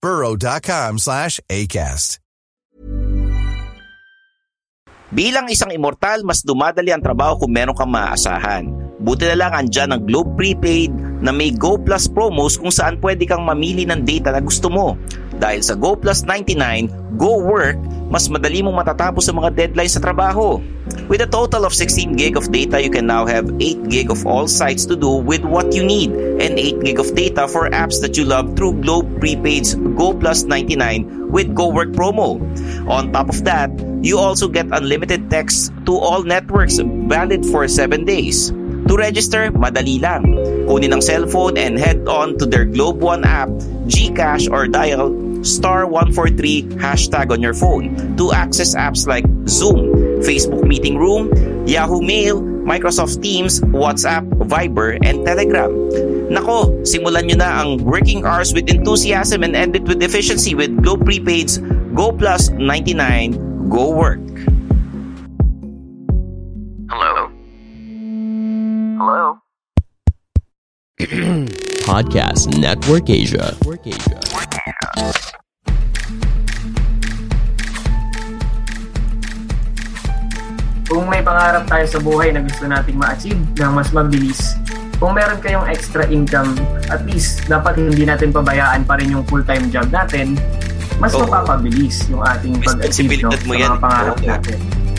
burrow.com slash ACAST. Bilang isang immortal, mas dumadali ang trabaho kung meron kang maaasahan. Buti na lang andyan ang Globe Prepaid na may Go Plus promos kung saan pwede kang mamili ng data na gusto mo. Dahil sa Go Plus 99, Go Work, mas madali mong matatapos ang mga deadlines sa trabaho. With a total of 16 gig of data, you can now have 8 gig of all sites to do with what you need and 8 gig of data for apps that you love through Globe Prepaid's Go Plus 99 with Go Work promo. On top of that, you also get unlimited text to all networks valid for 7 days. To register, madali lang. Kunin ang cellphone and head on to their Globe One app, GCash or dial star 143 hashtag on your phone to access apps like Zoom, Facebook Meeting Room, Yahoo Mail, Microsoft Teams, WhatsApp, Viber, and Telegram. Nako, simulan nyo na ang working hours with enthusiasm and end it with efficiency with Globe Prepaid's Go Plus 99 Go Work. Hello? Hello? Podcast Network Asia. Kung may pangarap tayo sa buhay na gusto nating ma-achieve ng mas mabilis, kung meron kayong extra income, at least dapat hindi natin pabayaan pa rin yung full-time job natin, mas Oo. mapapabilis yung ating pag-achieve no, sa mga yan. pangarap Oo. natin.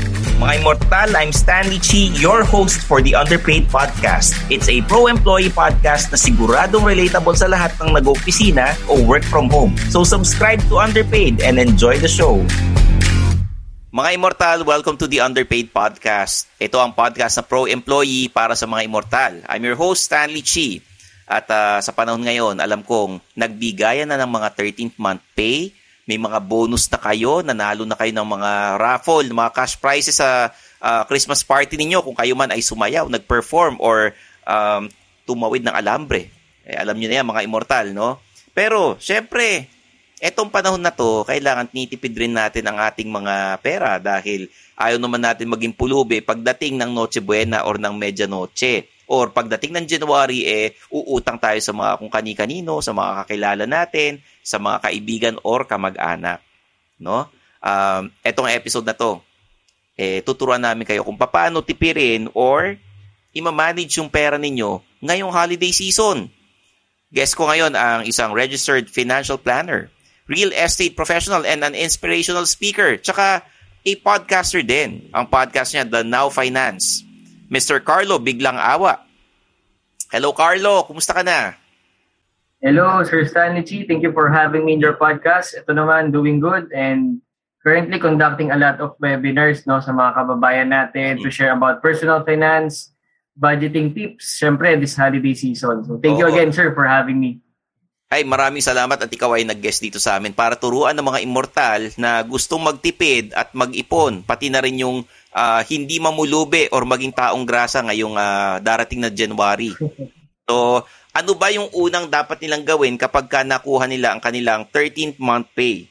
Mga Immortal, I'm Stanley Chi, your host for the Underpaid Podcast. It's a pro-employee podcast na siguradong relatable sa lahat ng nag-opisina o work from home. So subscribe to Underpaid and enjoy the show. Mga Immortal, welcome to the Underpaid Podcast. Ito ang podcast na pro-employee para sa mga Immortal. I'm your host, Stanley Chi. At ah, sa panahon ngayon, alam kong nagbigayan na ng mga 13th month pay, may mga bonus na kayo, nanalo na kayo ng mga raffle, mga cash prizes sa ah, Christmas party ninyo kung kayo man ay sumayaw, nag-perform or um, tumawid ng alambre. Eh, alam niyo na yan, mga immortal, no? Pero, syempre, etong panahon na to, kailangan tinitipid rin natin ang ating mga pera dahil ayaw naman natin maging pulubi pagdating ng Noche Buena or ng Medianoche. Or pagdating ng January, eh, uutang tayo sa mga kung kani-kanino, sa mga kakilala natin, sa mga kaibigan or kamag-anak. No? Um, etong episode na to, eh, tuturuan namin kayo kung paano tipirin or imamanage yung pera ninyo ngayong holiday season. Guest ko ngayon ang isang registered financial planner, real estate professional, and an inspirational speaker. Tsaka a podcaster din. Ang podcast niya, The Now Finance. Mr. Carlo Biglang Awa. Hello Carlo, kumusta ka na? Hello, Sir Stanley Chi. Thank you for having me in your podcast. Ito naman, doing good and currently conducting a lot of webinars no, sa mga kababayan natin to share about personal finance, budgeting tips, syempre this holiday season. So thank you Oo. again, sir, for having me. Ay, maraming salamat at ikaw ay nag-guest dito sa amin para turuan ng mga immortal na gustong magtipid at mag-ipon, pati na rin yung ah, hindi mamulubi or maging taong grasa ngayong ah, darating na January. So, ano ba yung unang dapat nilang gawin kapag ka nakuha nila ang kanilang 13th month pay?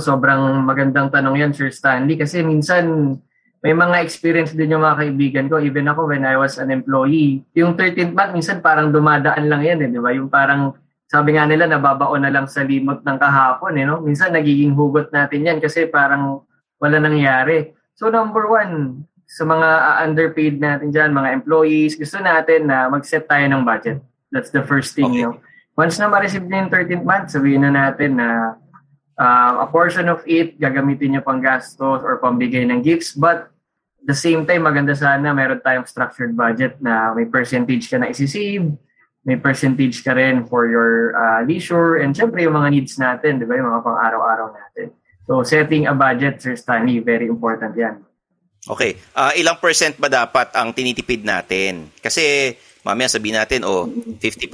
sobrang magandang tanong yan, Sir Stanley. Kasi minsan, may mga experience din yung mga kaibigan ko. Even ako, when I was an employee, yung 13th month, minsan parang dumadaan lang yan, eh, di ba? Yung parang, sabi nga nila, nababaon na lang sa limot ng kahapon, eh, no? Minsan, nagiging hugot natin yan kasi parang wala nangyari. So, number one, sa mga uh, underpaid natin dyan, mga employees, gusto natin na mag-set tayo ng budget. That's the first thing, okay. know? Once na ma-receive na yung 13th month, sabihin na natin na uh, a portion of it gagamitin niyo pang gastos or pambigay ng gifts. But the same time, maganda sana meron tayong structured budget na may percentage ka na isisave, may percentage ka rin for your uh, leisure, and syempre yung mga needs natin, di ba, yung mga pang-araw-araw natin. So setting a budget, Sir Stanley, very important yan. Okay. Uh, ilang percent ba dapat ang tinitipid natin? Kasi mamaya sabihin natin, oh, 50%,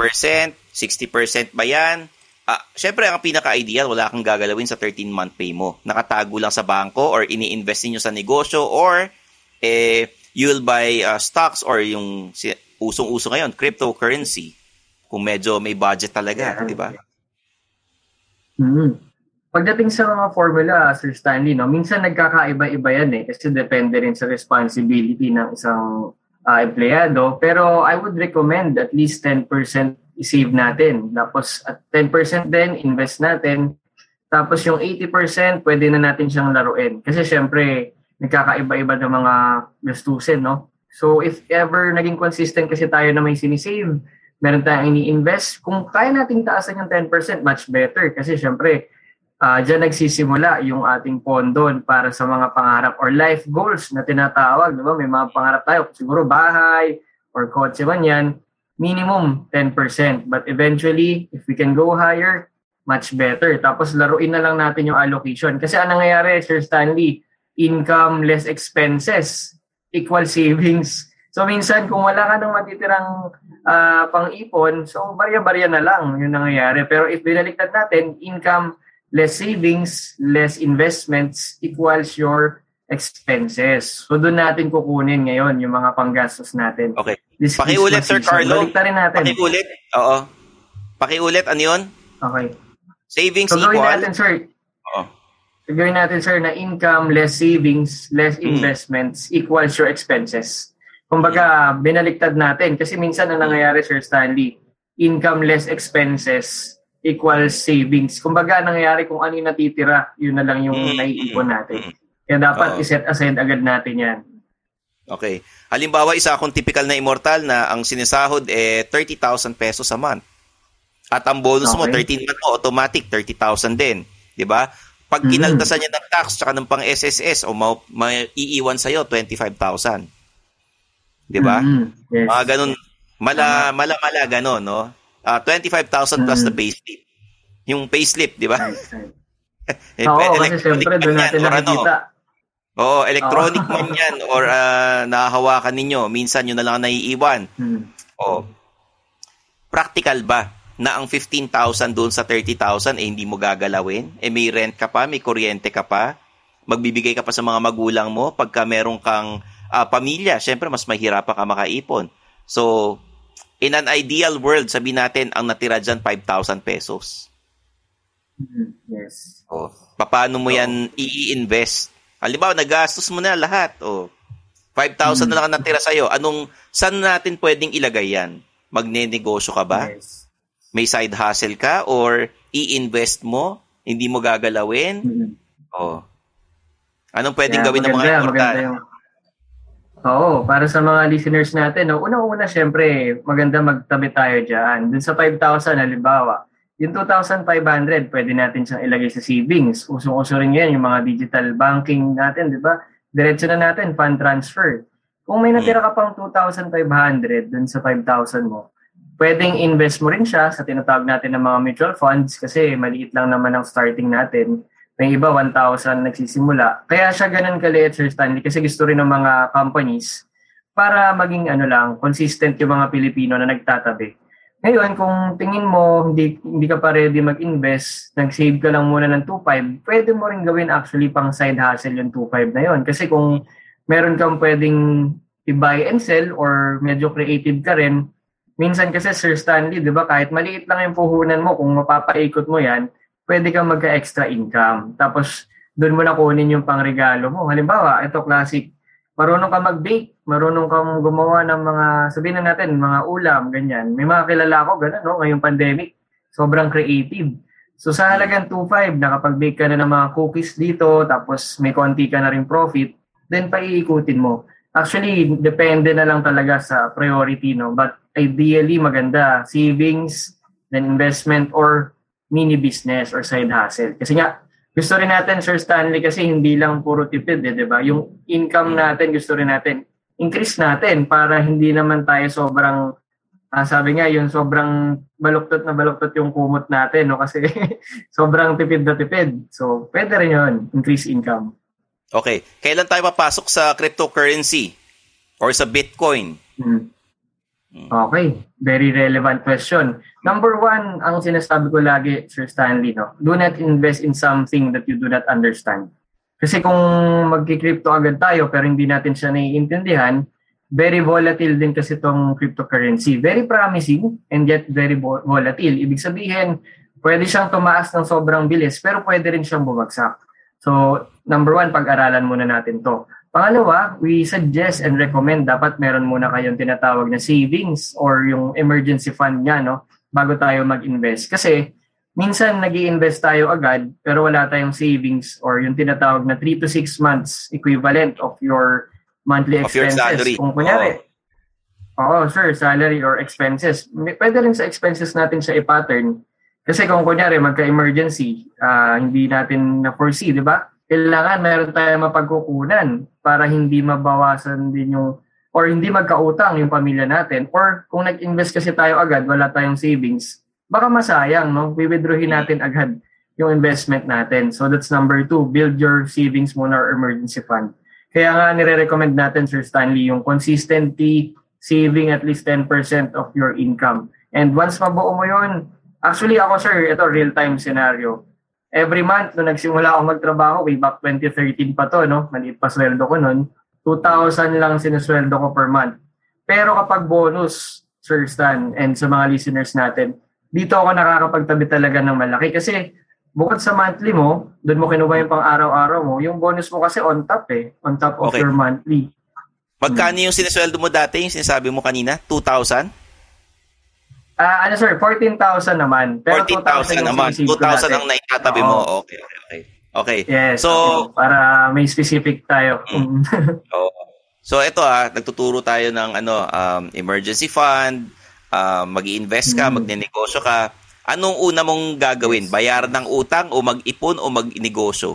60% ba yan? Ah, syempre, ang pinaka-ideal, wala kang gagalawin sa 13-month pay mo. Nakatago lang sa bangko or ini-invest niyo sa negosyo or eh, you'll buy uh, stocks or yung usong-uso ngayon, cryptocurrency. Kung medyo may budget talaga, yeah. di ba? Mm-hmm. Pagdating sa mga formula, Sir Stanley, no, minsan nagkakaiba-iba yan eh kasi depende rin sa responsibility ng isang uh, empleyado. Pero I would recommend at least 10% i-save natin. Tapos at 10% din, invest natin. Tapos yung 80%, pwede na natin siyang laruin. Kasi syempre, nagkakaiba-iba ng mga gastusin, no? So if ever naging consistent kasi tayo na may sinisave, meron tayong ini-invest, kung kaya nating taasan yung 10%, much better. Kasi syempre, uh, dyan nagsisimula yung ating pondo para sa mga pangarap or life goals na tinatawag. Di ba? May mga pangarap tayo, siguro bahay or kotse man yan minimum 10%. But eventually, if we can go higher, much better. Tapos laruin na lang natin yung allocation. Kasi ang nangyayari, Sir Stanley, income less expenses equal savings. So minsan kung wala ka nang matitirang uh, pang-ipon, so barya-barya na lang yung nangyayari. Pero if binaliktad natin, income less savings, less investments equals your expenses. So doon natin kukunin ngayon yung mga panggastos natin. Okay. This Pakiulit, Sir Carlo. rin natin. Pakiulit. Oo. Pakiulit, ano yun? Okay. Savings so, equal? natin, sir. Oo. So, gawin natin, sir, na income less savings, less hmm. investments equals your expenses. Kumbaga, binaliktad natin. Kasi minsan ang nangyayari, Sir Stanley, income less expenses equals savings. Kumbaga, nangyayari kung ano yung natitira, yun na lang yung mm-hmm. naiipon natin. Kaya dapat oh. iset aside agad natin yan. Okay. Halimbawa, isa akong typical na immortal na ang sinesahod eh 30,000 pesos a month. At ang bonus okay. mo, 13 month mo, automatic, 30,000 din. Di ba? Pag mm-hmm. kinaltasan niya ng tax tsaka ng pang SSS o ma- ma- iiwan sa'yo, 25,000. Di ba? Mm-hmm. Yes. Mga ganun, mala, mala, mala, ganun, no? Uh, 25,000 mm-hmm. plus the payslip. Yung payslip, di ba? eh, Oo, kasi syempre doon natin nakikita. Ano, Oo, electronic oh. man yan or uh, nahahawakan ninyo. Minsan yun na lang naiiwan. Hmm. Oh. Practical ba na ang 15,000 doon sa 30,000 eh hindi mo gagalawin? Eh may rent ka pa, may kuryente ka pa, magbibigay ka pa sa mga magulang mo pagka meron kang uh, pamilya, syempre mas mahirapan ka makaipon. So, in an ideal world, sabi natin ang natira diyan 5,000 pesos. Mm-hmm. Yes. Oh, paano mo yan i-invest? Halimbawa, nagastos mo na lahat. O, 5,000 hmm. na lang natira sa'yo. Anong, saan natin pwedeng ilagay yan? Magne-negosyo ka ba? Yes. May side hustle ka? Or i-invest mo? Hindi mo gagalawin? Hmm. O, anong pwedeng yeah, gawin ng mga importante? Oo, para sa mga listeners natin, no, una-una syempre, maganda magtabi tayo dyan. Dun sa 5,000, halimbawa, yung 2,500, pwede natin siyang ilagay sa savings. Usong-uso rin yan, yung mga digital banking natin, di ba? Diretso na natin, fund transfer. Kung may natira ka pang 2,500 dun sa 5,000 mo, pwedeng invest mo rin siya sa tinatawag natin ng mga mutual funds kasi maliit lang naman ang starting natin. May iba, 1,000 nagsisimula. Kaya siya ganun kaliit, Sir Stanley, kasi gusto rin ng mga companies para maging ano lang, consistent yung mga Pilipino na nagtatabi ngayon, kung tingin mo hindi, hindi ka pa ready mag-invest, nag-save ka lang muna ng 2.5, pwede mo rin gawin actually pang side hustle yung 2.5 na yon. Kasi kung meron kang pwedeng i-buy and sell or medyo creative ka rin, minsan kasi Sir Stanley, di ba, kahit maliit lang yung puhunan mo, kung mapapaikot mo yan, pwede kang magka-extra income. Tapos, doon mo na kunin yung pangregalo mo. Halimbawa, ito classic, marunong ka mag-bake, marunong kang gumawa ng mga, sabihin na natin, mga ulam, ganyan. May mga kilala ko, ganun, no? ngayong pandemic, sobrang creative. So sa halagang 2.5, nakapag-bake ka na ng mga cookies dito, tapos may konti ka na rin profit, then paiikutin mo. Actually, depende na lang talaga sa priority, no? But ideally, maganda, savings, then investment, or mini business or side hustle. Kasi nga, gusto rin natin, Sir Stanley, kasi hindi lang puro tipid, eh, di ba? Yung income natin, gusto rin natin, increase natin para hindi naman tayo sobrang uh, sabi nga, yung sobrang baluktot na baluktot yung kumot natin, no? Kasi sobrang tipid na tipid. So, pwede rin yun, increase income. Okay. Kailan tayo papasok sa cryptocurrency? Or sa Bitcoin? Hmm. Okay. Very relevant question. Number one, ang sinasabi ko lagi, Sir Stanley, no? do not invest in something that you do not understand. Kasi kung magki-crypto agad tayo pero hindi natin siya naiintindihan, very volatile din kasi itong cryptocurrency. Very promising and yet very volatile. Ibig sabihin, pwede siyang tumaas ng sobrang bilis pero pwede rin siyang bumagsak. So, number one, pag-aralan muna natin to. Pangalawa, we suggest and recommend dapat meron muna kayong tinatawag na savings or yung emergency fund niya no, bago tayo mag-invest. Kasi minsan nag invest tayo agad pero wala tayong savings or yung tinatawag na 3 to 6 months equivalent of your monthly of expenses. Your salary. Kung kunyari, oh. oh, sure, salary or expenses. Pwede rin sa expenses natin siya i-pattern. Kasi kung kunyari, magka-emergency, uh, hindi natin na-foresee, di ba? Kailangan meron tayong mapagkukunan para hindi mabawasan din yung or hindi magkautang yung pamilya natin or kung nag-invest kasi tayo agad, wala tayong savings, baka masayang, no? Withdrawin natin agad yung investment natin. So that's number two, build your savings muna or emergency fund. Kaya nga nire-recommend natin, Sir Stanley, yung consistently saving at least 10% of your income. And once mabuo mo yun, actually ako, sir, ito real-time scenario. Every month, nung nagsimula ako magtrabaho, way back 2013 pa to, no? maliit pa sweldo ko noon, 2,000 lang sinusweldo ko per month. Pero kapag bonus, Sir Stan, and sa mga listeners natin, dito ako nakakapagtabi talaga ng malaki. Kasi bukod sa monthly mo, doon mo kinuha yung pang araw-araw mo, yung bonus mo kasi on top eh, on top of okay. your monthly. Magkano yung sinesweldo mo dati, yung sinasabi mo kanina? 2,000? Ah, uh, ano sir, 14,000 naman. Pero 14,000 naman. 2,000 ang naitatabi mo. Okay, okay, okay. Okay. Yes. So, okay. para may specific tayo. Mm. oh. So ito ah, nagtuturo tayo ng ano, um, emergency fund, uh, mag-invest ka, mm. magnenegosyo ka Anong una mong gagawin? Bayaran ng utang o mag-ipon o mag-negosyo?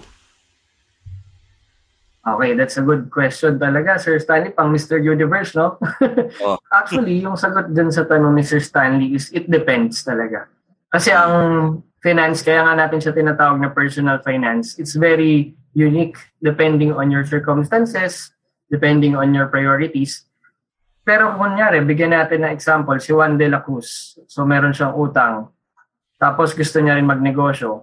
Okay, that's a good question talaga, Sir Stanley, pang Mr. Universe, no? oh. Actually, yung sagot dyan sa tanong ni Sir Stanley is it depends talaga. Kasi ang finance, kaya nga natin siya tinatawag na personal finance, it's very unique depending on your circumstances, depending on your priorities. Pero kunyari, bigyan natin ng example, si Juan de la Cruz. So meron siyang utang tapos gusto niya rin magnegosyo,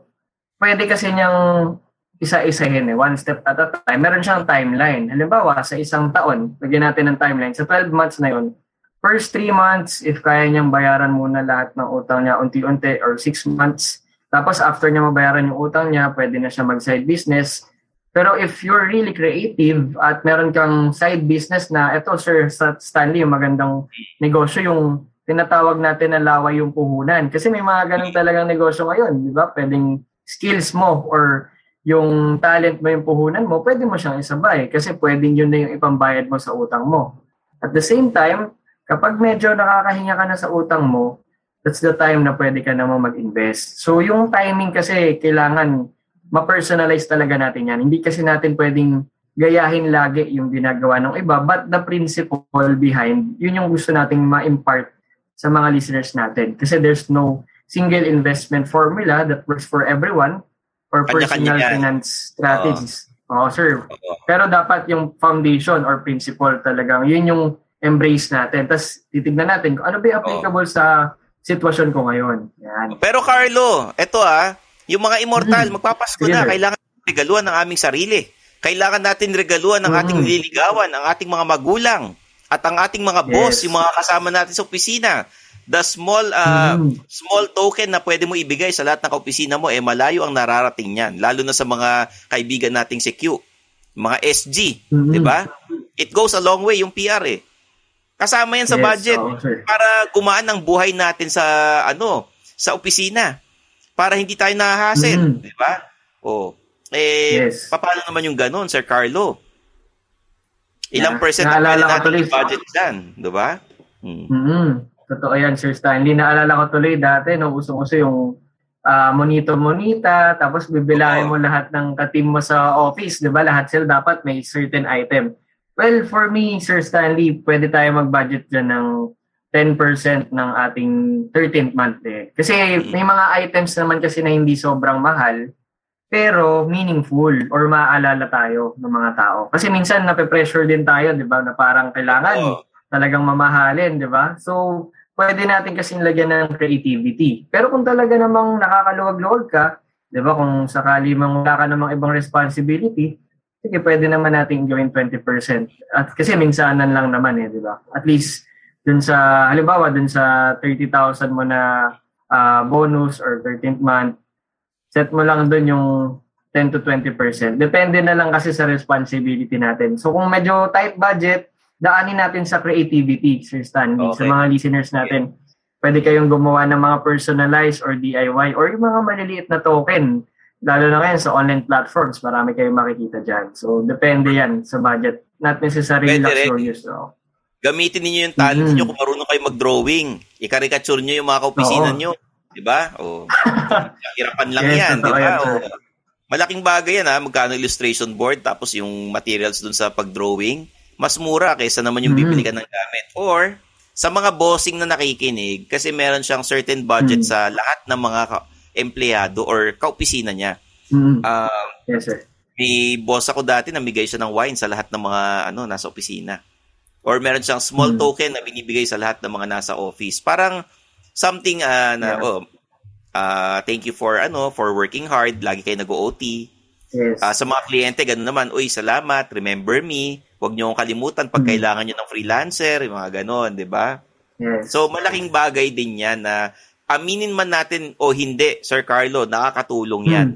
pwede kasi niyang isa-isahin eh, one step at a time. Meron siyang timeline. Halimbawa, sa isang taon, lagyan natin ng timeline. Sa 12 months na yun, first 3 months, if kaya niyang bayaran muna lahat ng utang niya unti-unti or 6 months, tapos after niya mabayaran yung utang niya, pwede na siya mag-side business. Pero if you're really creative at meron kang side business na, eto Sir Stanley, yung magandang negosyo, yung tinatawag natin na laway yung puhunan. Kasi may mga ganun talagang negosyo ngayon, di ba? Pwedeng skills mo or yung talent mo yung puhunan mo, pwede mo siyang isabay kasi pwedeng yun na yung ipambayad mo sa utang mo. At the same time, kapag medyo nakakahinga ka na sa utang mo, that's the time na pwede ka naman mag-invest. So yung timing kasi kailangan ma-personalize talaga natin yan. Hindi kasi natin pwedeng gayahin lagi yung ginagawa ng iba, but the principle behind, yun yung gusto nating ma-impart sa mga listeners natin. Kasi there's no single investment formula that works for everyone or personal Kanya-kanya finance strategies. Oo, oh, sir. Pero dapat yung foundation or principle talagang, yun yung embrace natin. Tapos titignan natin kung ano ba applicable oh. sa sitwasyon ko ngayon. Yan. Pero Carlo, eto ah, yung mga immortal, hmm. magpapasko na, kailangan regaluhan ng aming sarili. Kailangan natin regaluhan ng ating hmm. nililigawan, ang ating mga magulang at ang ating mga boss, yes. yung mga kasama natin sa opisina. the small uh, Mm. small token na pwede mo ibigay sa lahat ng kaopisina mo eh malayo ang nararating niyan lalo na sa mga kaibigan nating si Q mga SG Mhm. 'di ba it goes a long way yung PR eh kasama yan sa Yes, budget sir. para gumaan ang buhay natin sa ano sa opisina para hindi tayo nahahassle Mhm. 'di ba oh eh Yes. paano naman yung ganun Sir Carlo ilang Na- percent ang pwede natin tuloy. i-budget dyan 'di ba Hmm. Mm-hmm. Totoo yan, Sir Stanley. Naalala ko tuloy dati, no, usong-uso yung ah, monito-monita, tapos bibilahin Oo. mo lahat ng katim mo sa office, di ba? Lahat sila dapat may certain item. Well, for me, Sir Stanley, pwede tayo mag-budget dyan ng 10% ng ating 13th month eh. Kasi may mga items naman kasi na hindi sobrang mahal, pero meaningful or maaalala tayo ng mga tao. Kasi minsan nape-pressure din tayo, di ba, na parang kailangan Oo. talagang mamahalin, di ba? So, pwede natin kasing lagyan ng creativity. Pero kung talaga namang nakakaluwag-luwag ka, di ba, kung sakali mang wala ka namang ibang responsibility, sige, pwede naman natin gawin 20%. At kasi minsanan lang naman eh, di ba? At least, dun sa, halimbawa, dun sa 30,000 mo na ah, bonus or 13th month, set mo lang dun yung 10 to 20%. Depende na lang kasi sa responsibility natin. So kung medyo tight budget, daanin natin sa creativity, Sir Stanley. Sa Okay. mga listeners natin, pwede kayong gumawa ng mga personalized or DIY or yung mga maliliit na token. Lalo na ngayon sa online platforms, marami kayong makikita dyan. So depende yan sa budget. Not necessarily Pwede rin. luxurious. No? Gamitin niyo yung talent Mhm. niyo kung marunong kayo mag-drawing. I-caricature niyo yung mga kaopisina niyo. Di ba? O, hirapan lang Yes, yan. Di ba? malaking bagay yan ha. Magkano illustration board tapos yung materials dun sa pag-drawing. Mas mura kaysa naman yung Mhm. bibili ka ng gamit. Or, sa mga bossing na nakikinig, kasi meron siyang certain budget Mhm. sa lahat ng mga ka- empleyado or kaopisina niya. Mm. Um, yes, sir. may boss ako dati namigay siya ng wine sa lahat ng mga ano nasa opisina. Or meron siyang small Hmm. token na binibigay sa lahat ng mga nasa office. Parang something ah, na Yeah. oh ah, thank you for ano for working hard, lagi kayo nag-OT. Yes. Ah, sa mga kliyente ganun naman, uy, salamat, remember me. Huwag niyo akong kalimutan pag Hmm. kailangan niyo ng freelancer, yung mga ganon, 'di ba? yes. So malaking bagay din 'yan na aminin man natin o hindi, Sir Carlo, nakakatulong 'yan.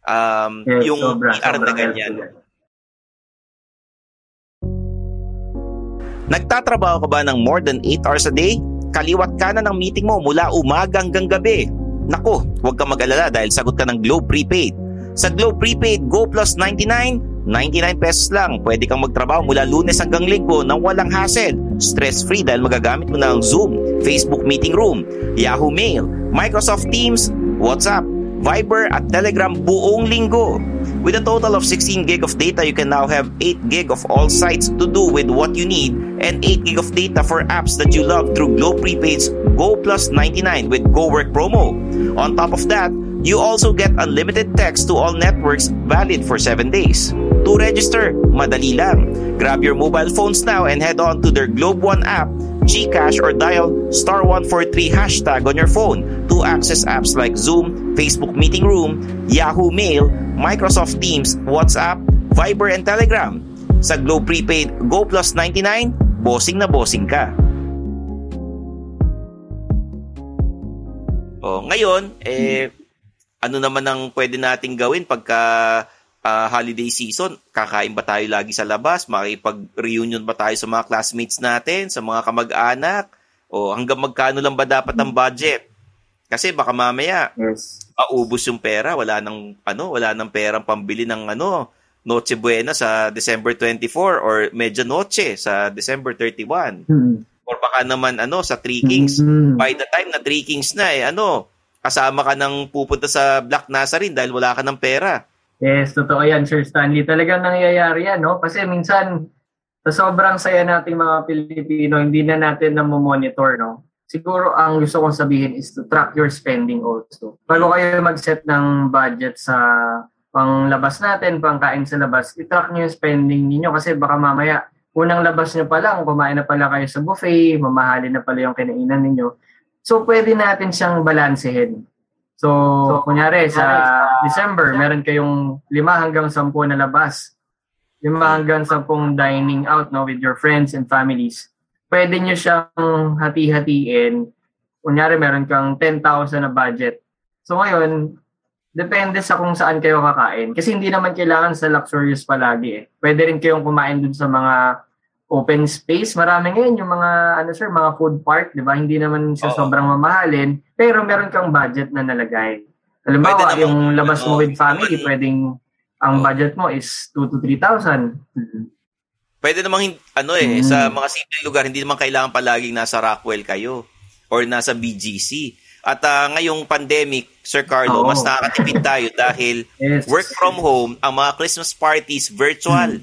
Um, Yes, yung sobra, PR na sobrang ganyan. helpful Nagtatrabaho ka ba ng more than 8 hours a day? Kaliwat ka na ng meeting mo mula umaga hanggang gabi. Nako, huwag ka mag-alala dahil sagot ka ng Globe Prepaid. Sa Globe Prepaid Go Plus 99, 99 pesos lang. Pwede kang magtrabaho mula lunes hanggang linggo nang walang hassle. Stress-free dahil magagamit mo na ang Zoom, Facebook Meeting Room, Yahoo Mail, Microsoft Teams, WhatsApp, Viber at Telegram buong linggo. With a total of 16 gig of data, you can now have 8 gig of all sites to do with what you need and 8 gig of data for apps that you love through Globe Prepaid's Go Plus 99 with Go Work promo. On top of that, you also get unlimited text to all networks valid for 7 days. To register, madali lang. Grab your mobile phones now and head on to their Globe One app, Gcash or dial star 143 hashtag on your phone to access apps like Zoom, Facebook Meeting Room, Yahoo Mail, Microsoft Teams, WhatsApp, Viber, and Telegram. Sa Globe Prepaid Go Plus 99, bossing na bossing ka. Oh, ngayon, eh, ano naman ang pwede nating gawin pagka ah, holiday season? Kakain ba tayo lagi sa labas? Makipag-reunion ba tayo sa mga classmates natin, sa mga kamag-anak? O hanggang magkano lang ba dapat ang budget? Kasi baka mamaya Yes. maubos yung pera, wala nang ano, wala nang perang pambili ng ano, Noche Buena sa December 24 or Medya Noche sa December 31. Mm. Or baka naman ano sa Three Kings. Mm. By the time na Three Kings na eh ano, kasama ka ng pupunta sa Black Nazarene dahil wala ka ng pera. Yes, totoo yan, Sir Stanley. Talagang nangyayari yan, no? Kasi minsan, sa sobrang saya nating mga Pilipino, hindi na natin na monitor no? Siguro ang gusto kong sabihin is to track your spending also. Bago kayo mag-set ng budget sa panglabas natin, pangkain sa labas, i-track nyo yung spending ninyo kasi baka mamaya, unang labas nyo pa lang, kumain na pala kayo sa buffet, mamahalin na pala yung kinainan ninyo. So, pwede natin siyang balansehin. So, kunyari, sa December, meron kayong lima hanggang sampu na labas. Lima hanggang sampung dining out no, with your friends and families. Pwede nyo siyang hati-hatiin kunyari meron kang 10,000 na budget. So ngayon, depende sa kung saan kayo kakain. Kasi hindi naman kailangan sa luxurious palagi eh. Pwede rin kayong kumain dun sa mga open space. Marami ngayon yung mga, ano sir, mga food park, di ba? Hindi naman siya Oo. sobrang mamahalin, pero meron kang budget na nalagay. Halimbawa, Pwede yung labas mo with family, naman- pwedeng ang Oo. budget mo is 2 to 3,000. Pwede namang, ano eh, Mm. sa mga simple lugar, hindi naman kailangan palaging nasa Rockwell kayo or nasa BGC. At ah, ngayong pandemic, Sir Carlo, Oo. mas nakakatipid tayo dahil Yes. work from home, ang mga Christmas parties virtual.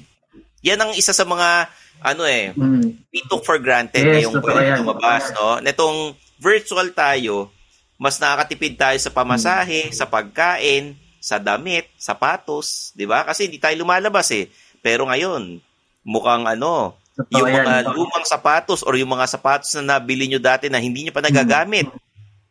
Yan ang isa sa mga ano eh, Mm. we took for granted Yes, ngayong totoo pwede yan. lumabas, no? Netong virtual tayo, mas nakakatipid tayo sa pamasahe, sa pagkain, sa damit, sapatos, 'di ba? Kasi hindi tayo lumalabas eh. Pero ngayon, mukhang ano, Totoo yung yan. mga lumang sapatos or yung mga sapatos na nabili nyo dati na hindi nyo pa nagagamit.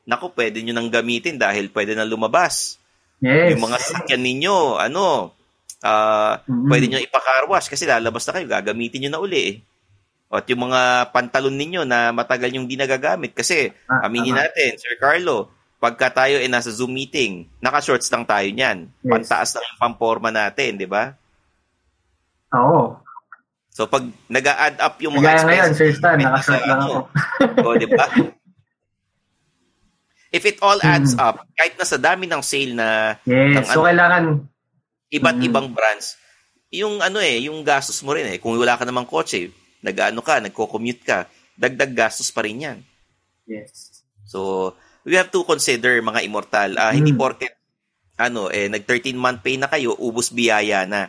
Naku, pwede nyo nang gamitin dahil pwede na lumabas. Yes. Yung mga sasakyan ninyo, ano, ah, Mhm. pwede nyo ipakarwash kasi lalabas na kayo, gagamitin nyo na uli eh. At yung mga pantalon ninyo na matagal yung di nagagamit kasi Ah, aminin tama. natin, Sir Carlo, pagka tayo ay nasa Zoom meeting, naka-shorts lang tayo niyan. Yes. Pantaas lang yung pamporma natin, di ba? Oo. So pag nag-add up yung mga Kagaya ngayon, Sir Stan, nakashort lang ako. O, di ba? If it all adds Mm. up, kahit na sa dami ng sale na Yes. Ang So, ano- kailangan, iba't Mm. ibang brands, yung ano eh, yung gastos mo rin eh. Kung wala ka namang kotse, nag-ano ka, nagko-commute ka, dagdag gastos pa rin yan. yes. So, we have to consider mga immortal. Ah, Hindi Mm. porket, ano, eh, nag-13 month pay na kayo, ubos biyaya na.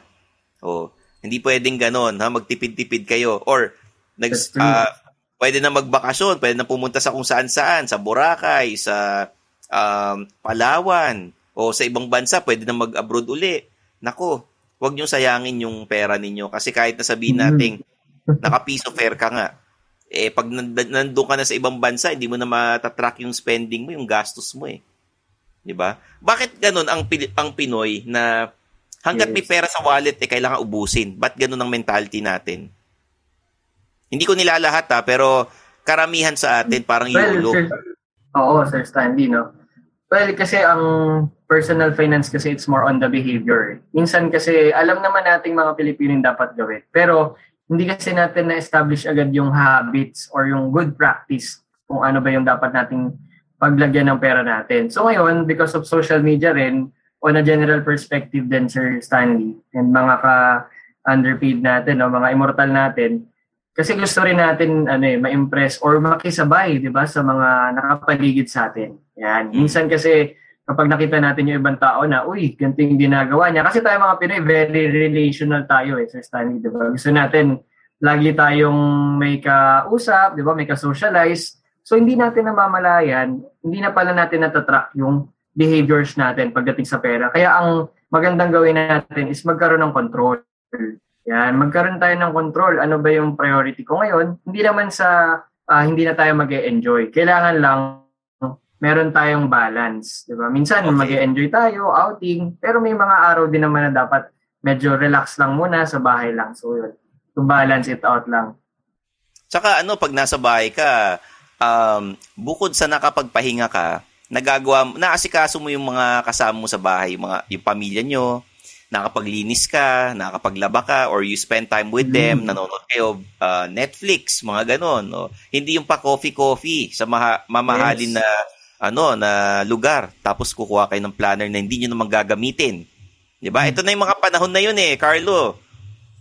O, hindi pwedeng ganon, ha? Magtipid-tipid kayo. Or, nag, ah, pwede na magbakasyon, pwede na pumunta sa kung saan-saan, sa Boracay, sa um, Palawan, o sa ibang bansa, pwede na mag-abroad uli. Nako, wag nyo sayangin yung pera ninyo kasi kahit na sabihin Mhm. nating naka-piso fair ka nga, eh pag nand- nandun ka na sa ibang bansa, hindi mo na matatrack yung spending mo, yung gastos mo eh. 'Di ba? Bakit ganun ang ang Pinoy na hangga't may Yes. pera sa wallet eh kailangan ubusin? Ba't ganun ang mentality natin? Hindi ko nilalahat ha, pero karamihan sa atin parang Well, YOLO. sir, oo, Sir Stanley, no? Well, kasi ang personal finance kasi it's more on the behavior. Minsan kasi alam naman nating mga Pilipino yung dapat gawin. Pero hindi kasi natin na-establish agad yung habits or yung good practice kung ano ba yung dapat nating paglagyan ng pera natin. So ngayon, because of social media rin, on a general perspective din, Sir Stanley, and mga ka-underpaid natin, no, mga immortal natin, kasi gusto rin natin ano eh, ma-impress or makisabay, 'di ba, sa mga nakapaligid sa atin. Yan. Minsan kasi kapag nakita natin yung ibang tao na, uy, ganito yung ginagawa niya. Kasi tayo mga Pinoy, very relational tayo eh, Sir Stanley, 'di ba? Gusto natin lagi tayong may kausap, 'di ba? May ka-socialize. So hindi natin namamalayan, hindi na pala natin natatrack yung behaviors natin pagdating sa pera. Kaya ang magandang gawin natin is magkaroon ng control. Yan, magkaroon tayo ng control. Ano ba yung priority ko ngayon? Hindi naman sa ah, hindi na tayo mag enjoy Kailangan lang meron tayong balance. Di ba? Minsan Okay. mag enjoy tayo, outing, pero may mga araw din naman na dapat medyo relax lang muna sa bahay lang. So yun, to balance it out lang. Tsaka ano, pag nasa bahay ka, um, bukod sa nakapagpahinga ka, nagagawa, naasikaso mo yung mga kasama mo sa bahay, yung, mga, yung pamilya nyo, nakapaglinis ka, nakapaglaba ka, or you spend time with them, nanonood kayo, uh, Netflix, mga ganon. No? Hindi yung pa coffee-coffee sa maha- mamahalin Yes. na ano na lugar tapos kukuha kayo ng planner na hindi nyo naman gagamitin. 'Di ba? Ito na yung mga panahon na yun eh, Carlo.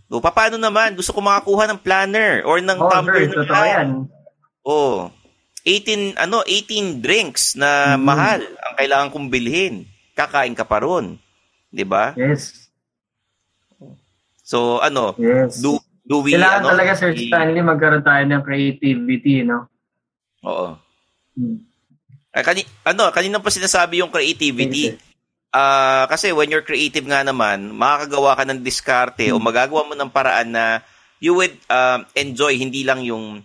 O, paano naman? Gusto ko makakuha ng planner or ng Oh, tumbler sir, na yan. Oh. 18 ano, 18 drinks na Mhm. mahal ang kailangan kong bilhin. Kakain ka pa ron. 'Di ba? Yes. So ano, Yes. do do we Kailangan ano? talaga, Sir Stanley, magkaroon tayo ng creativity, no? Oo. Hmm. Ay, kani, ano, kanina pa sinasabi yung creativity. Ah, kasi when you're creative nga naman, makakagawa ka ng diskarte o magagawa mo ng paraan na you would um, enjoy hindi lang yung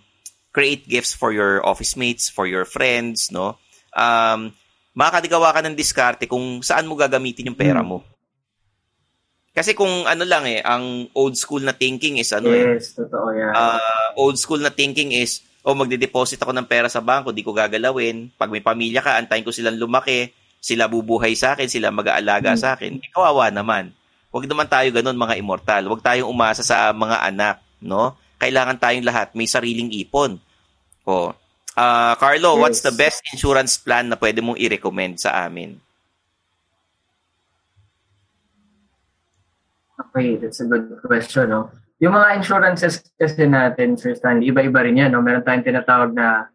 create gifts for your office mates, for your friends, no? Um, makakagawa ka ng diskarte kung saan mo gagamitin yung pera mo. Kasi kung ano lang eh, ang old school na thinking is ano eh, Yes, totoo yan. uh, old school na thinking is o magde-deposit ako ng pera sa bangko, di ko gagalawin. Pag may pamilya ka, antayin ko silang lumaki, sila bubuhay sa akin, sila mag-aalaga sa akin. Eh, kawawa naman. Huwag naman tayo ganun mga immortal. Huwag tayong umasa sa mga anak, no? Kailangan tayong lahat may sariling ipon. O, uh, Carlo, Yes. what's the best insurance plan na pwede mong i-recommend sa amin? Okay, that's a good question, no? Yung mga insurances kasi natin, Sir Stanley, iba-iba rin yan, no? Meron tayong tinatawag na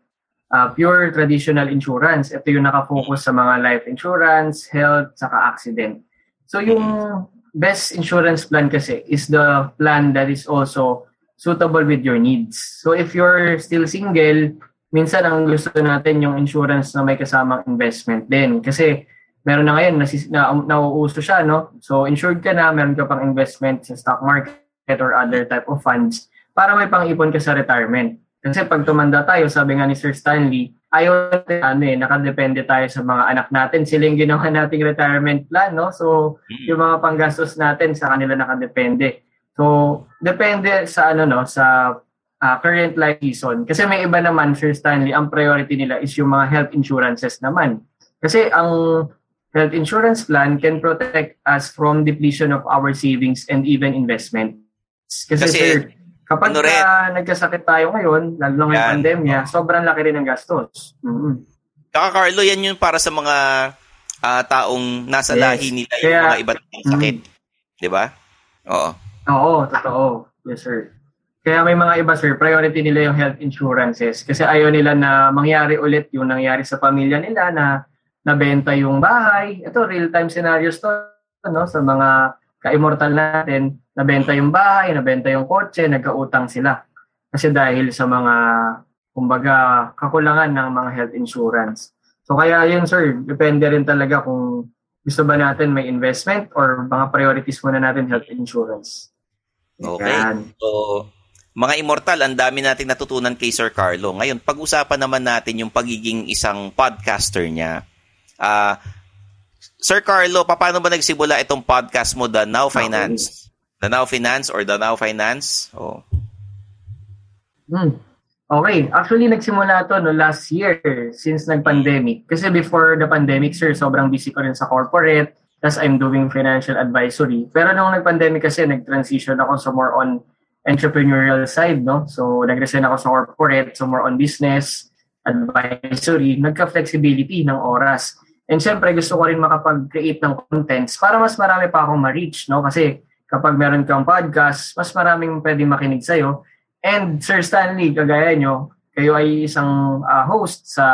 uh, pure traditional insurance. Ito yung nakafocus sa mga life insurance, health, saka accident. So yung best insurance plan kasi is the plan that is also suitable with your needs. So if you're still single, minsan ang gusto natin yung insurance na may kasamang investment din. Kasi meron na ngayon, nasis, na, nauuso siya, no? So, insured ka na, meron ka pang investment sa stock market or other type of funds para may pang-ipon ka sa retirement. Kasi pag tumanda tayo, sabi nga ni Sir Stanley, ayaw natin, ano eh, nakadepende tayo sa mga anak natin. Sila yung ginawa nating retirement plan, no? So, yung mga panggastos natin sa kanila nakadepende. So, depende sa ano no, sa ah, current life season. Kasi may iba naman, Sir Stanley, ang priority nila is yung mga health insurances naman. Kasi ang health insurance plan can protect us from depletion of our savings and even investments. Kasi, Kasi, sir, kapag ano rin- nagkasakit tayo ngayon, lalo na ngayong pandemya, sobrang laki rin ng gastos. Mhm. Kaka Carlo, yan yung para sa mga ah, taong nasa Yes. lahi nila yung Kaya- mga iba't ibang sakit. Di ba? Oo. Oo, totoo. Yes, sir. Kaya may mga iba, sir, priority nila yung health insurances kasi ayaw nila na mangyari ulit yung nangyari sa pamilya nila na nabenta yung bahay. Ito, real-time scenarios to, no? Sa mga ka-immortal natin, nabenta yung bahay, nabenta yung kotse, nagkautang sila. Kasi dahil sa mga, kumbaga, kakulangan ng mga health insurance. So kaya yun, sir, depende rin talaga kung gusto ba natin may investment or mga priorities muna natin health insurance. Okay. Yan. So, mga immortal, ang dami nating natutunan kay Sir Carlo. Ngayon, pag-usapan naman natin yung pagiging isang podcaster niya. Ah, Sir Carlo, paano ba nagsimula itong podcast mo, The Now Finance? The Now Finance or The Now Finance? Oh. Hmm. Okay. Actually, nagsimula to no last year since nag-pandemic. Kasi before the pandemic, sir, sobrang busy ko rin sa corporate. Tapos I'm doing financial advisory. Pero nung nag-pandemic kasi, nag-transition ako sa more on entrepreneurial side, no? So, nag-resign ako sa corporate, so more on business, advisory. Nagka-flexibility ng oras. And syempre, gusto ko rin makapag-create ng contents para mas marami pa akong ma-reach, no? Kasi kapag meron kang podcast, mas maraming pwedeng makinig sa'yo. And Sir Stanley, kagaya nyo, kayo ay isang ah, host sa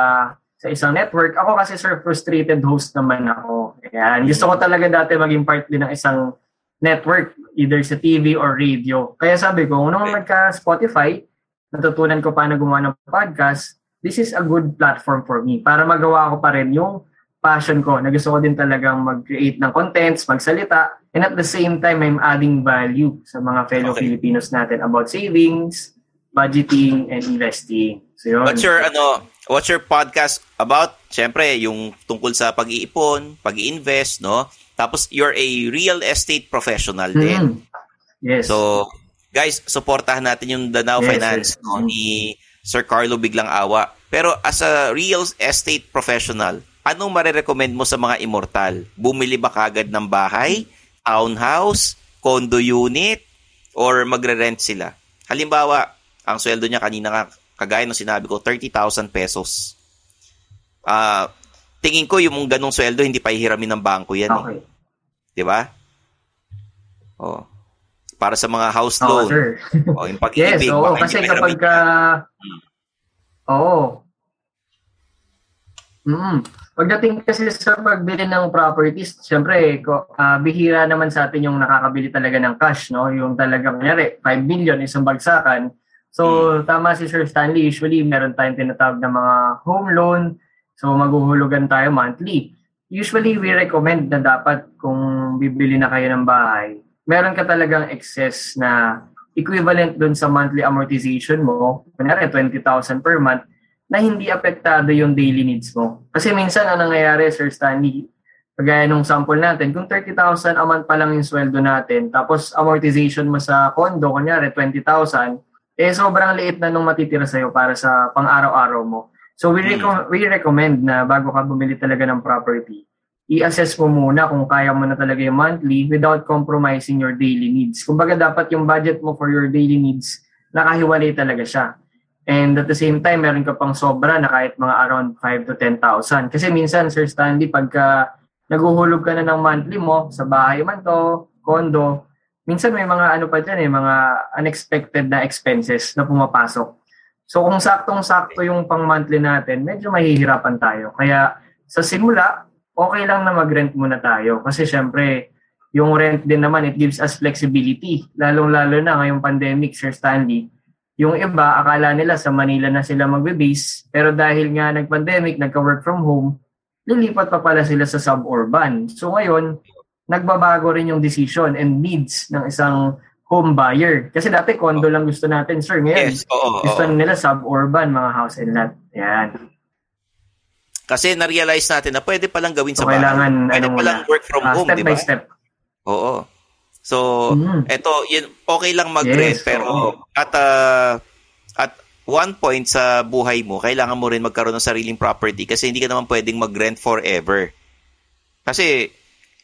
sa isang network. Ako kasi sir, frustrated host naman ako. Ayan. Gusto ko talaga dati maging part din ng isang network, either sa TV or radio. Kaya sabi ko, nung nagka-Spotify, natutunan ko paano gumawa ng podcast, this is a good platform for me para magawa ko pa rin yung passion ko na gusto ko din talagang mag-create ng contents, magsalita, and at the same time, I'm adding value sa mga fellow Okay. Filipinos natin about savings, budgeting, and investing. So yun. What's your, ano, what's your podcast about? Siyempre, yung tungkol sa pag-iipon, pag-i-invest, no? Tapos, you're a real estate professional din. Mhm. Yes. So, guys, supportahan natin yung Now Yes, Finance yes. no, ni Sir Carlo Biglang Awa. Pero as a real estate professional, anong marerecommend mo sa mga immortal? Bumili ba kagad ng bahay, townhouse, condo unit, or magre-rent sila? Halimbawa, ang sweldo niya kanina nga, kagaya ng sinabi ko, 30,000 pesos. Ah, tingin ko yung ganong sweldo hindi pa hihiramin ng bangko yan. Eh. okay. 'Di ba? Oh. Para sa mga house Oo, loan. sir. oh, yung yes, pag-ibig. oo. baka Kasi kapag ka... Oo. Mm. Pagdating kasi sa pagbili ng properties, syempre, ko, ah, bihira naman sa atin yung nakakabili talaga ng cash, no? Yung talagang, kunyari, 5 million, isang bagsakan. So, tama si Sir Stanley, usually meron tayong tinatawag na mga home loan. So, maghuhulugan tayo monthly. Usually, we recommend na dapat kung bibili na kayo ng bahay, meron ka talagang excess na equivalent dun sa monthly amortization mo, kunyari 20,000 per month, na hindi apektado yung daily needs mo. Kasi minsan ang nangyayari, Sir Stanley, kagaya nung sample natin, kung 30,000 a month pa lang yung sweldo natin, tapos amortization mo sa condo, kunyari 20,000, eh sobrang liit na nung matitira sa'yo para sa pang-araw-araw mo. So we, reco- we recommend na bago ka bumili talaga ng property, i-assess mo muna kung kaya mo na talaga yung monthly without compromising your daily needs. Kumbaga dapat yung budget mo for your daily needs, nakahiwalay talaga siya. And at the same time, meron ka pang sobra na kahit mga around 5 to 10,000. Kasi minsan, Sir Stanley, pagka naguhulog ka na ng monthly mo, sa bahay man to, condo, minsan may mga ano pa dyan eh, mga unexpected na expenses na pumapasok. So kung saktong-sakto yung pang monthly natin, medyo mahihirapan tayo. Kaya sa simula, okay lang na mag-rent muna tayo. Kasi syempre, yung rent din naman, it gives us flexibility. Lalong-lalo na ngayong pandemic, Sir Stanley. Yung iba, akala nila sa Manila na sila magbe-base. Pero dahil nga nag-pandemic, nagka-work from home, lilipat pa pala sila sa suburban. So ngayon, nagbabago rin yung decision and needs ng isang home buyer. Kasi dati condo lang gusto natin, sir. Ngayon, Yes, oo, gusto oo. nila suburban, mga house and lot. Yan. Kasi na-realize natin na pwede palang gawin sa So, bahay. kailangan, Pwede ano palang work from ah, home, step di by ba? step. Oo. So, Mm. eto, yun, okay lang mag-rent, Yes, pero oo. at ah, at one point sa buhay mo, kailangan mo rin magkaroon ng sariling property kasi hindi ka naman pwedeng mag-rent forever. Kasi,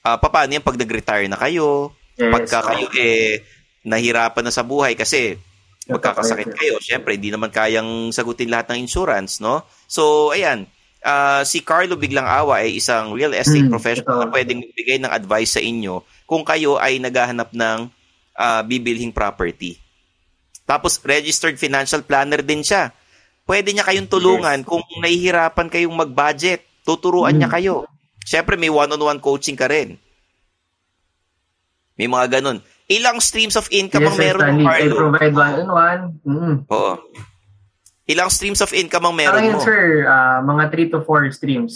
ah, paano yan pag nag-retire na kayo? Yes, pagka oo. kayo eh, nahirapan na sa buhay kasi magkakasakit kayo. Siyempre, hindi naman kayang sagutin lahat ng insurance, no? So, ayan, ah, si Carlo Biglang Awa ay isang real estate Mm, professional na ito. pwedeng magbigay ng advice sa inyo kung kayo ay naghahanap ng ah, bibilhing property. Tapos, registered financial planner din siya. Pwede niya kayong tulungan kung nahihirapan kayong mag-budget. Tuturuan niya Mm. kayo. Siyempre, may one-on-one coaching ka rin. May mga ganun. Ilang streams of income Yes, ang meron I Carlo? provide one-on-one. Mm. Oo. Ilang streams of income ang meron ngayon, mo? sir, ah, mga 3 to 4 streams.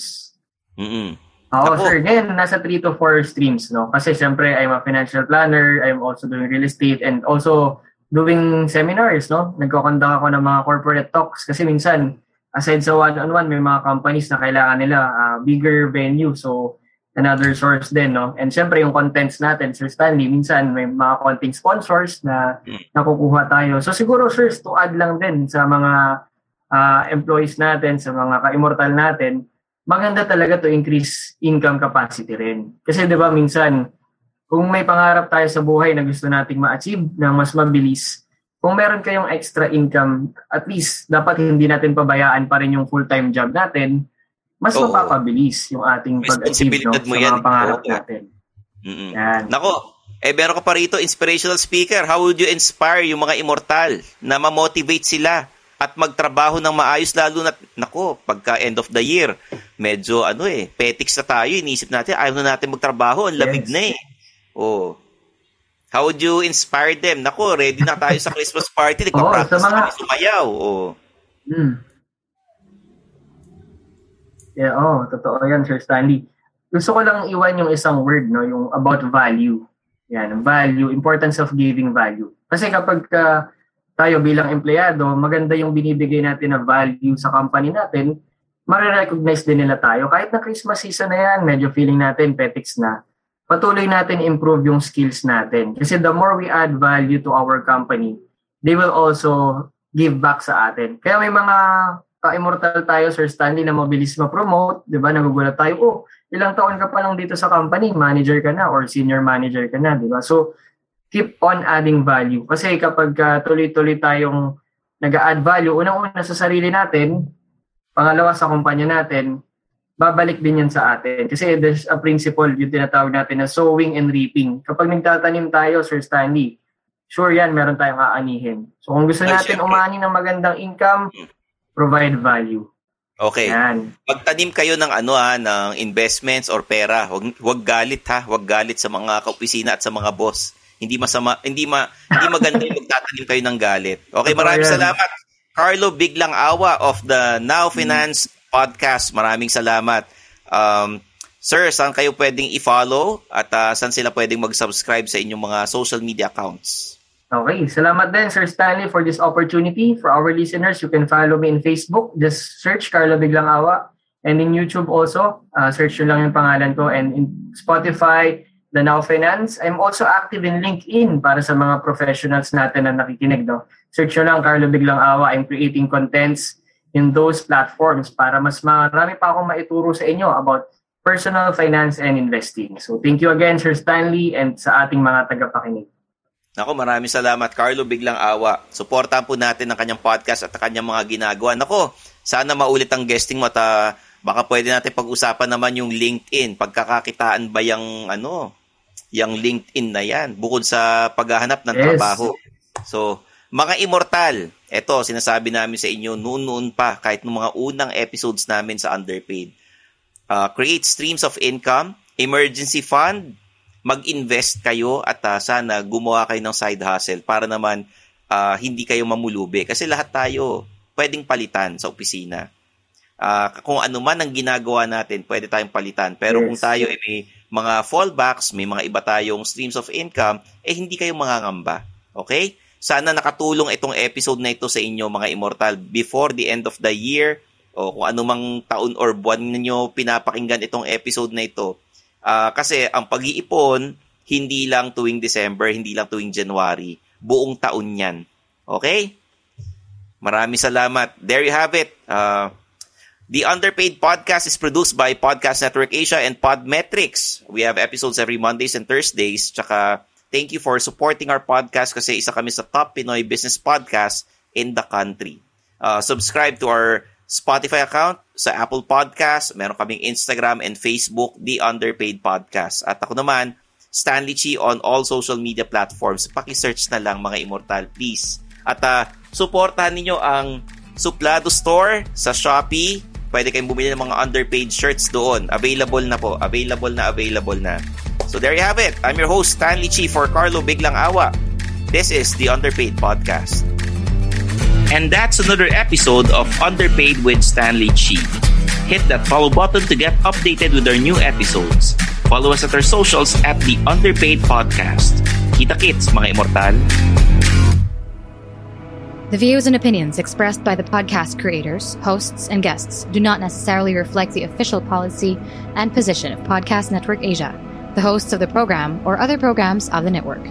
Mm-mm. Oo, Ako. sir. Ngayon, nasa 3 to 4 streams, no? Kasi syempre, I'm a financial planner. I'm also doing real estate and also doing seminars, no? Nagkoconduct ako ng mga corporate talks. Kasi minsan, aside sa one-on-one, may mga companies na kailangan nila ah, bigger venue. So, another source din, no? And syempre, yung contents natin, Sir Stanley, minsan may mga konting sponsors na Mm. nakukuha tayo. So, siguro, sir, to add lang din sa mga ah, employees natin, sa mga ka-immortal natin, maganda talaga to increase income capacity rin. Kasi 'di ba minsan kung may pangarap tayo sa buhay na gusto nating ma-achieve na mas mabilis, kung meron kayong extra income, at least dapat hindi natin pabayaan pa rin yung full-time job natin, mas Oo. mapapabilis yung ating pag-achieve no, Responsibilidad sa mo yan. mga pangarap Oo. natin. Mm-mm. Yan. Nako, eh meron ka pa rito, inspirational speaker. How would you inspire yung mga immortal na ma-motivate sila at magtrabaho ng maayos lalo na, nako, pagka end of the year, medyo ano eh, petics na tayo, inisip natin, ayaw na natin magtrabaho, ang lamig Yes. na eh. Oh. How would you inspire them? Nako, ready na tayo sa Christmas party, nagpa-practice sa mga- sumayaw. Oh. Hmm. Yeah, oh, totoo yan, Sir Stanley. Gusto ko lang iwan yung isang word, no, yung about value. Yan, value, importance of giving value. Kasi kapag ka tayo bilang empleyado, maganda yung binibigay natin na value sa company natin, marirecognize din nila tayo. Kahit na Christmas season na yan, medyo feeling natin petics na, patuloy natin improve yung skills natin. Kasi the more we add value to our company, they will also give back sa atin. Kaya may mga ka-immortal tayo, Sir Stanley, na mabilis ma-promote, di ba? Nagugulat tayo, oh, ilang taon ka pa lang dito sa company, manager ka na or senior manager ka na, di ba? So, keep on adding value. Kasi kapag uh, tuloy-tuloy tayong nag-add value, unang-una sa sarili natin, pangalawa sa kumpanya natin, babalik din yan sa atin. Kasi there's a principle yung tinatawag natin na sowing and reaping. Kapag nagtatanim tayo, Sir Stanley, sure yan, meron tayong aanihin. So kung gusto natin umani ng magandang income, provide value. Okay. Yan. Magtanim kayo ng ano ah, ng investments or pera. Wag wag galit ha, wag galit sa mga kaopisina at sa mga boss. Hindi masama, hindi ma hindi maganda yung magtatanim kayo ng galit. Okay, maraming salamat. Carlo Biglang Awa of the Now Finance podcast. Maraming salamat. Um, sir, saan kayo pwedeng i-follow at ah, saan sila pwedeng mag-subscribe sa inyong mga social media accounts? Okay, salamat din Sir Stanley for this opportunity. For our listeners, you can follow me in Facebook. Just search Carlo Biglang Awa. And in YouTube also, uh, search nyo lang yung pangalan ko. And in Spotify, Danao Finance. I'm also active in LinkedIn para sa mga professionals natin na nakikinig. No? Search nyo lang Carlo Biglang Awa. I'm creating contents in those platforms para mas marami pa akong maituro sa inyo about personal finance and investing. So thank you again, Sir Stanley, and sa ating mga tagapakinig. Nako, maraming salamat. Carlo, biglang awa. Suportahan po natin ang kanyang podcast at ang kanyang mga ginagawa. Nako, sana maulit ang guesting mo at uh, baka pwede natin pag-usapan naman yung LinkedIn. Pagkakakitaan ba yung ano, yung LinkedIn na yan bukod sa paghahanap ng yes. trabaho. So, mga immortal, eto sinasabi namin sa inyo noon-noon pa kahit ng mga unang episodes namin sa Underpaid. Uh, create streams of income, emergency fund, mag-invest kayo at uh, sana gumawa kayo ng side hustle para naman uh, hindi kayo mamulubi. Kasi lahat tayo pwedeng palitan sa opisina. Uh, kung ano man ang ginagawa natin, pwede tayong palitan. Pero yes. kung tayo ay may mga fallbacks, may mga iba tayong streams of income, eh hindi kayo mangangamba. Okay? Sana nakatulong itong episode na ito sa inyo mga immortal before the end of the year o kung anumang taon or buwan ninyo pinapakinggan itong episode na ito Uh, kasi ang pag-iipon, hindi lang tuwing December, hindi lang tuwing January. Buong taon yan. Okay? Maraming salamat. There you have it. Uh, the Underpaid Podcast is produced by Podcast Network Asia and Podmetrics. We have episodes every Mondays and Thursdays. Tsaka, thank you for supporting our podcast kasi isa kami sa top Pinoy business podcast in the country. Uh, subscribe to our Spotify account, sa Apple Podcast, meron kaming Instagram and Facebook, The Underpaid Podcast. At ako naman, Stanley Chi on all social media platforms. Paki-search na lang mga immortal, please. At uh, supportahan ninyo ang Suplado Store sa Shopee. Pwede kayong bumili ng mga underpaid shirts doon. Available na po. Available na, available na. So there you have it. I'm your host, Stanley Chi for Carlo Biglang Awa. This is the Underpaid Podcast. And that's another episode of Underpaid with Stanley Chi. Hit that follow button to get updated with our new episodes. Follow us at our socials at the Underpaid Podcast. Kita kits, mga immortal. The views and opinions expressed by the podcast creators, hosts, and guests do not necessarily reflect the official policy and position of Podcast Network Asia, the hosts of the program, or other programs of the network.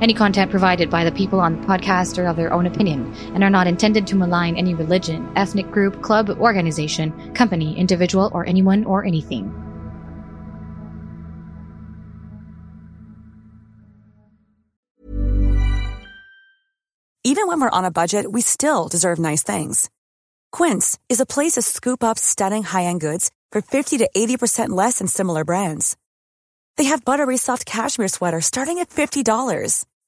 Any content provided by the people on the podcast are of their own opinion and are not intended to malign any religion, ethnic group, club, organization, company, individual, or anyone or anything. Even when we're on a budget, we still deserve nice things. Quince is a place to scoop up stunning high end goods for 50 to 80% less than similar brands. They have buttery soft cashmere sweaters starting at $50